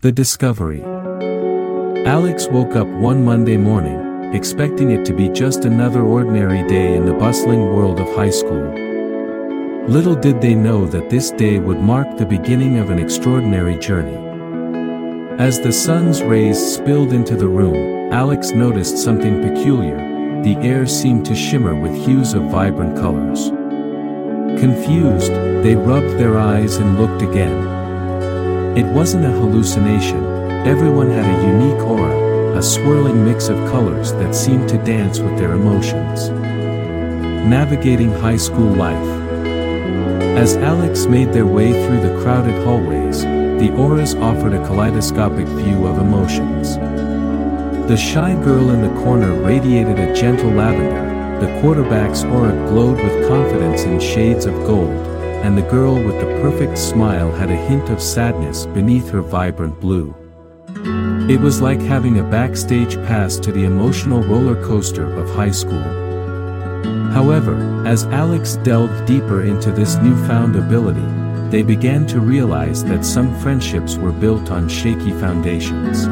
The Discovery Alex woke up one Monday morning, expecting it to be just another ordinary day in the bustling world of high school. Little did they know that this day would mark the beginning of an extraordinary journey. As the sun's rays spilled into the room, Alex noticed something peculiar, the air seemed to shimmer with hues of vibrant colors. Confused, they rubbed their eyes and looked again. It wasn't a hallucination, everyone had a unique aura, a swirling mix of colors that seemed to dance with their emotions. Navigating high school life. As Alex made their way through the crowded hallways, the auras offered a kaleidoscopic view of emotions. The shy girl in the corner radiated a gentle lavender, the quarterback's aura glowed with confidence in shades of gold, and the girl with the perfect smile had a hint of sadness beneath her vibrant blue. It was like having a backstage pass to the emotional roller coaster of high school. However, as Alex delved deeper into this newfound ability, they began to realize that some friendships were built on shaky foundations.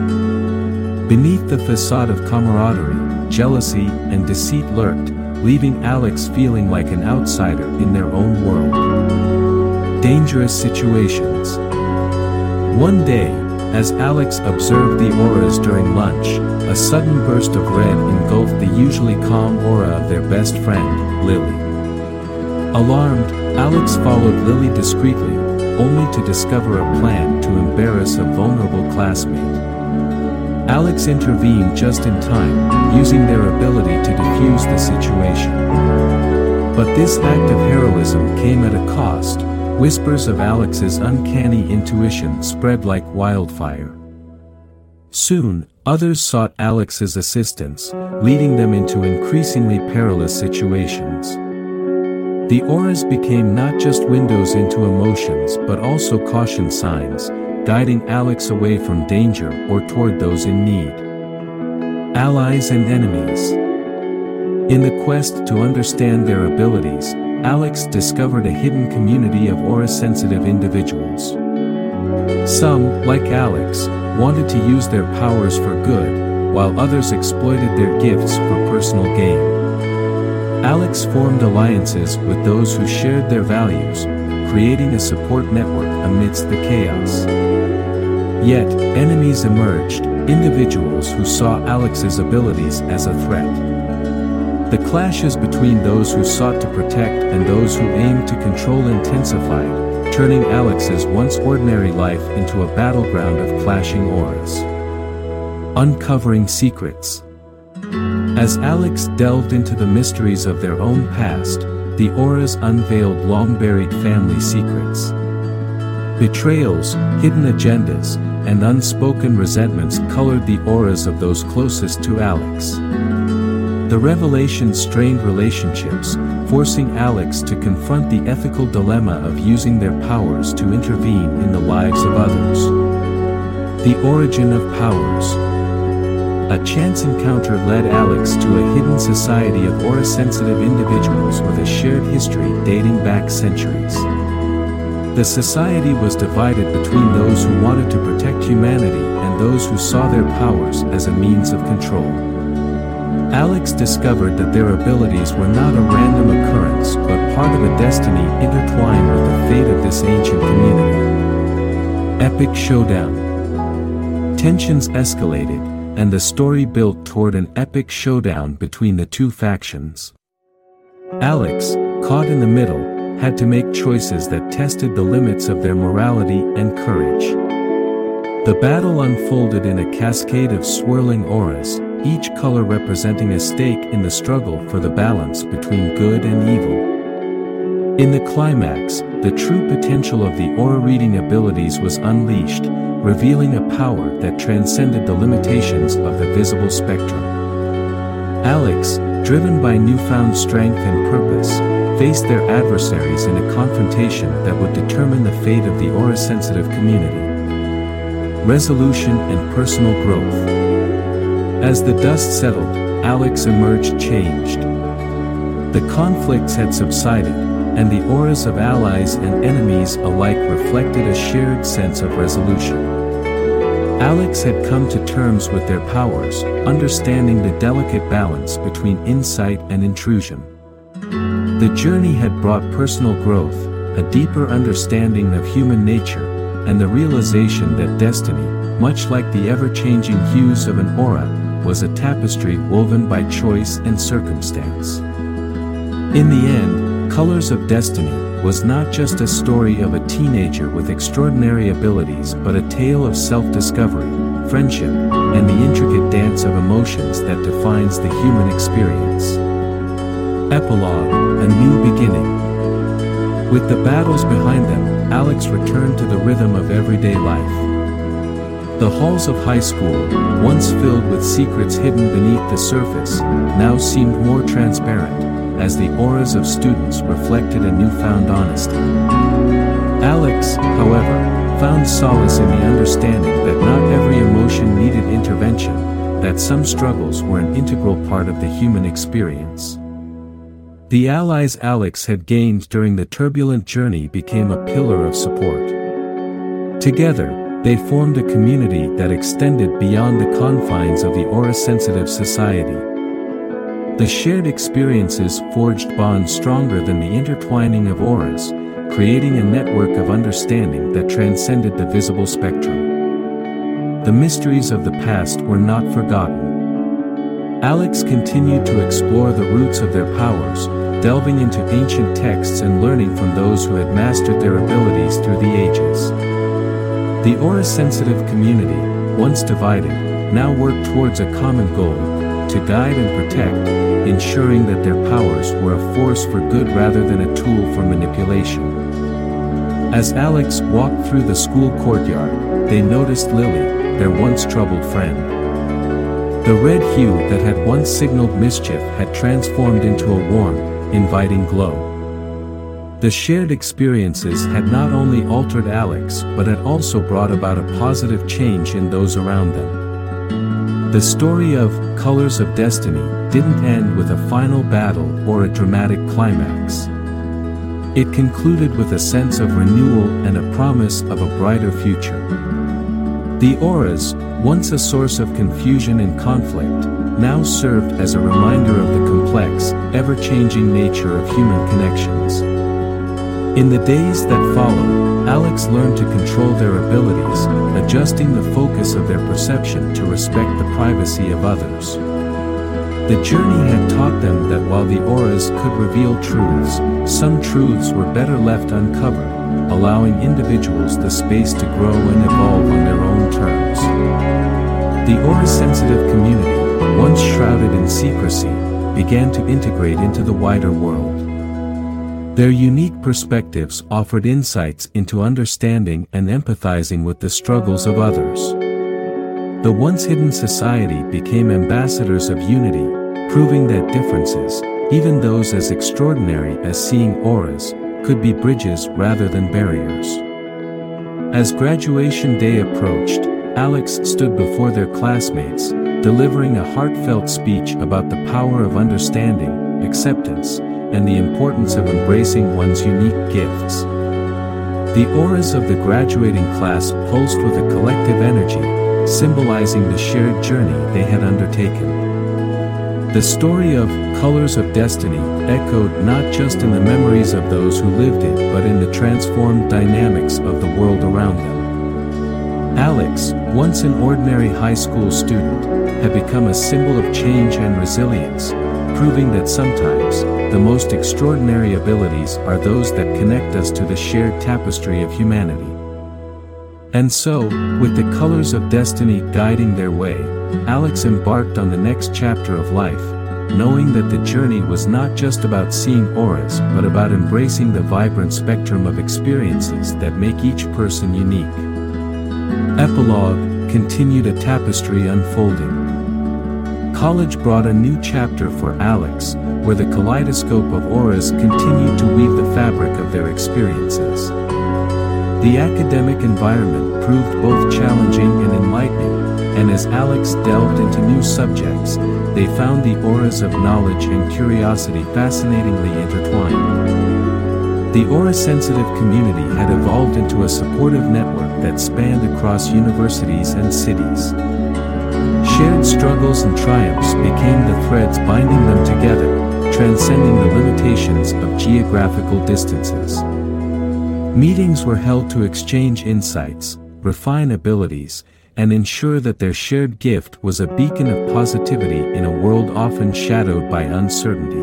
Beneath the facade of camaraderie, jealousy and deceit lurked, leaving Alex feeling like an outsider in their own world. Dangerous situations. One day, as Alex observed the auras during lunch, a sudden burst of red engulfed the usually calm aura of their best friend, Lily. Alarmed, Alex followed Lily discreetly, only to discover a plan to embarrass a vulnerable classmate. Alex intervened just in time, using their ability to defuse the situation. But this act of heroism came at a cost, whispers of Alex's uncanny intuition spread like wildfire. Soon, others sought Alex's assistance, leading them into increasingly perilous situations. The auras became not just windows into emotions but also caution signs, guiding Alex away from danger or toward those in need. Allies and enemies. In the quest to understand their abilities, Alex discovered a hidden community of aura-sensitive individuals. Some, like Alex, wanted to use their powers for good, while others exploited their gifts for personal gain. Alex formed alliances with those who shared their values, creating a support network amidst the chaos. Yet, enemies emerged, individuals who saw Alex's abilities as a threat. The clashes between those who sought to protect and those who aimed to control intensified, turning Alex's once ordinary life into a battleground of clashing auras. Uncovering Secrets As Alex delved into the mysteries of their own past, the auras unveiled long-buried family secrets. Betrayals, hidden agendas, and unspoken resentments colored the auras of those closest to Alex. The revelation strained relationships, forcing Alex to confront the ethical dilemma of using their powers to intervene in the lives of others. The origin of powers. A chance encounter led Alex to a hidden society of aura-sensitive individuals with a shared history dating back centuries. The society was divided between those who wanted to protect humanity and those who saw their powers as a means of control. Alex discovered that their abilities were not a random occurrence but part of a destiny intertwined with the fate of this ancient community. Epic Showdown Tensions escalated, and the story built toward an epic showdown between the two factions. Alex, caught in the middle, had to make choices that tested the limits of their morality and courage. The battle unfolded in a cascade of swirling auras, each color representing a stake in the struggle for the balance between good and evil. In the climax, the true potential of the aura reading abilities was unleashed, revealing a power that transcended the limitations of the visible spectrum. Alex, driven by newfound strength and purpose, faced their adversaries in a confrontation that would determine the fate of the aura-sensitive community. Resolution and personal growth. As the dust settled, Alex emerged changed. The conflicts had subsided, and the auras of allies and enemies alike reflected a shared sense of resolution. Alex had come to terms with their powers, understanding the delicate balance between insight and intrusion. The journey had brought personal growth, a deeper understanding of human nature, and the realization that destiny, much like the ever-changing hues of an aura, was a tapestry woven by choice and circumstance. In the end, Colors of Destiny was not just a story of a teenager with extraordinary abilities but a tale of self-discovery, friendship, and the intricate dance of emotions that defines the human experience. Epilogue, A New Beginning. With the battles behind them, Alex returned to the rhythm of everyday life. The halls of high school, once filled with secrets hidden beneath the surface, now seemed more transparent, as the auras of students reflected a newfound honesty. Alex, however, found solace in the understanding that not every emotion needed intervention, that some struggles were an integral part of the human experience. The allies Alex had gained during the turbulent journey became a pillar of support. Together, they formed a community that extended beyond the confines of the aura-sensitive society. The shared experiences forged bonds stronger than the intertwining of auras, creating a network of understanding that transcended the visible spectrum. The mysteries of the past were not forgotten. Alex continued to explore the roots of their powers, delving into ancient texts and learning from those who had mastered their abilities through the ages. The aura-sensitive community, once divided, now worked towards a common goal, to guide and protect, ensuring that their powers were a force for good rather than a tool for manipulation. As Alex walked through the school courtyard, they noticed Lily, their once troubled friend. The red hue that had once signaled mischief had transformed into a warm, inviting glow. The shared experiences had not only altered Alex but had also brought about a positive change in those around them. The story of Colors of Destiny didn't end with a final battle or a dramatic climax. It concluded with a sense of renewal and a promise of a brighter future. The auras, once a source of confusion and conflict, now served as a reminder of the complex, ever-changing nature of human connections. In the days that followed, Alex learned to control their abilities, adjusting the focus of their perception to respect the privacy of others. The journey had taught them that while the auras could reveal truths, some truths were better left uncovered, allowing individuals the space to grow and evolve on their own terms. The aura-sensitive community, once shrouded in secrecy, began to integrate into the wider world. Their unique perspectives offered insights into understanding and empathizing with the struggles of others. The once hidden society became ambassadors of unity, proving that differences, even those as extraordinary as seeing auras, could be bridges rather than barriers. As graduation day approached, Alex stood before their classmates, delivering a heartfelt speech about the power of understanding, acceptance, and the importance of embracing one's unique gifts. The auras of the graduating class pulsed with a collective energy, symbolizing the shared journey they had undertaken. The story of Colors of Destiny echoed not just in the memories of those who lived it but in the transformed dynamics of the world around them. Alex, once an ordinary high school student, had become a symbol of change and resilience, proving that sometimes, the most extraordinary abilities are those that connect us to the shared tapestry of humanity. And so, with the colors of destiny guiding their way, Alex embarked on the next chapter of life, knowing that the journey was not just about seeing auras but about embracing the vibrant spectrum of experiences that make each person unique. Epilogue continued a tapestry unfolding. College brought a new chapter for Alex, where the kaleidoscope of auras continued to weave the fabric of their experiences. The academic environment proved both challenging and enlightening, and as Alex delved into new subjects, they found the auras of knowledge and curiosity fascinatingly intertwined. The aura-sensitive community had evolved into a supportive network that spanned across universities and cities. Shared struggles and triumphs became the threads binding them together, transcending the limitations of geographical distances. Meetings were held to exchange insights, refine abilities, and ensure that their shared gift was a beacon of positivity in a world often shadowed by uncertainty.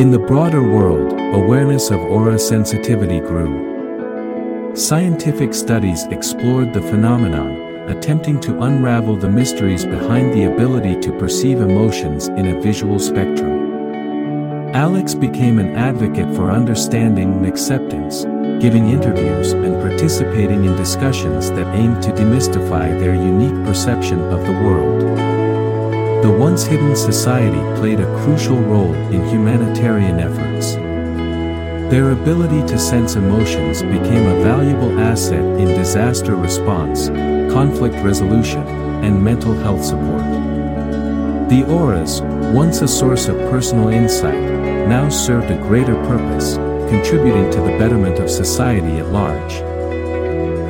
In the broader world, awareness of aura sensitivity grew. Scientific studies explored the phenomenon, attempting to unravel the mysteries behind the ability to perceive emotions in a visual spectrum. Alex became an advocate for understanding and acceptance, giving interviews and participating in discussions that aimed to demystify their unique perception of the world. The once hidden society played a crucial role in humanitarian efforts. Their ability to sense emotions became a valuable asset in disaster response, conflict resolution, and mental health support. The auras, once a source of personal insight, now served a greater purpose, contributing to the betterment of society at large.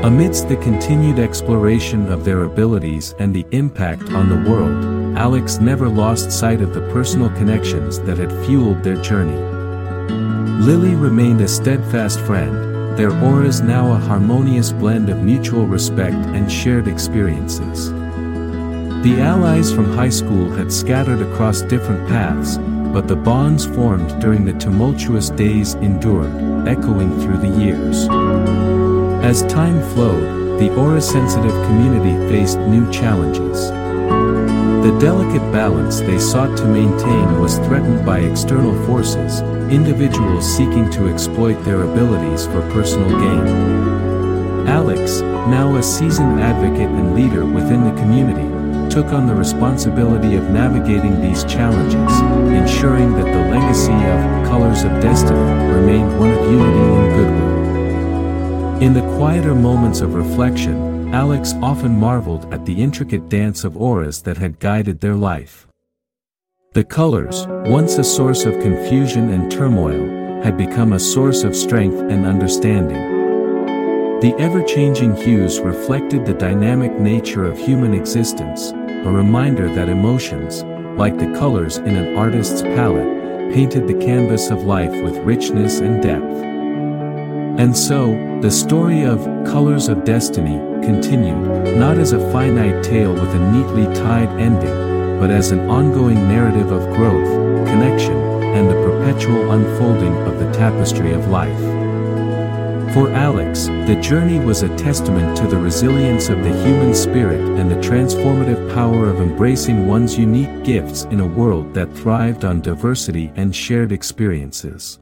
Amidst the continued exploration of their abilities and the impact on the world, Alex never lost sight of the personal connections that had fueled their journey. Lily remained a steadfast friend, their auras now a harmonious blend of mutual respect and shared experiences. The allies from high school had scattered across different paths, but the bonds formed during the tumultuous days endured, echoing through the years. As time flowed, the aura-sensitive community faced new challenges. The delicate balance they sought to maintain was threatened by external forces, individuals seeking to exploit their abilities for personal gain. Alex, now a seasoned advocate and leader within the community, took on the responsibility of navigating these challenges, ensuring that the legacy of Colors of Destiny remained one of unity and goodwill. In the quieter moments of reflection, Alex often marveled at the intricate dance of auras that had guided their life. The colors, once a source of confusion and turmoil, had become a source of strength and understanding. The ever-changing hues reflected the dynamic nature of human existence, a reminder that emotions, like the colors in an artist's palette, painted the canvas of life with richness and depth. And so, the story of Colors of Destiny continued, not as a finite tale with a neatly tied ending, but as an ongoing narrative of growth, connection, and the perpetual unfolding of the tapestry of life. For Alex, the journey was a testament to the resilience of the human spirit and the transformative power of embracing one's unique gifts in a world that thrived on diversity and shared experiences.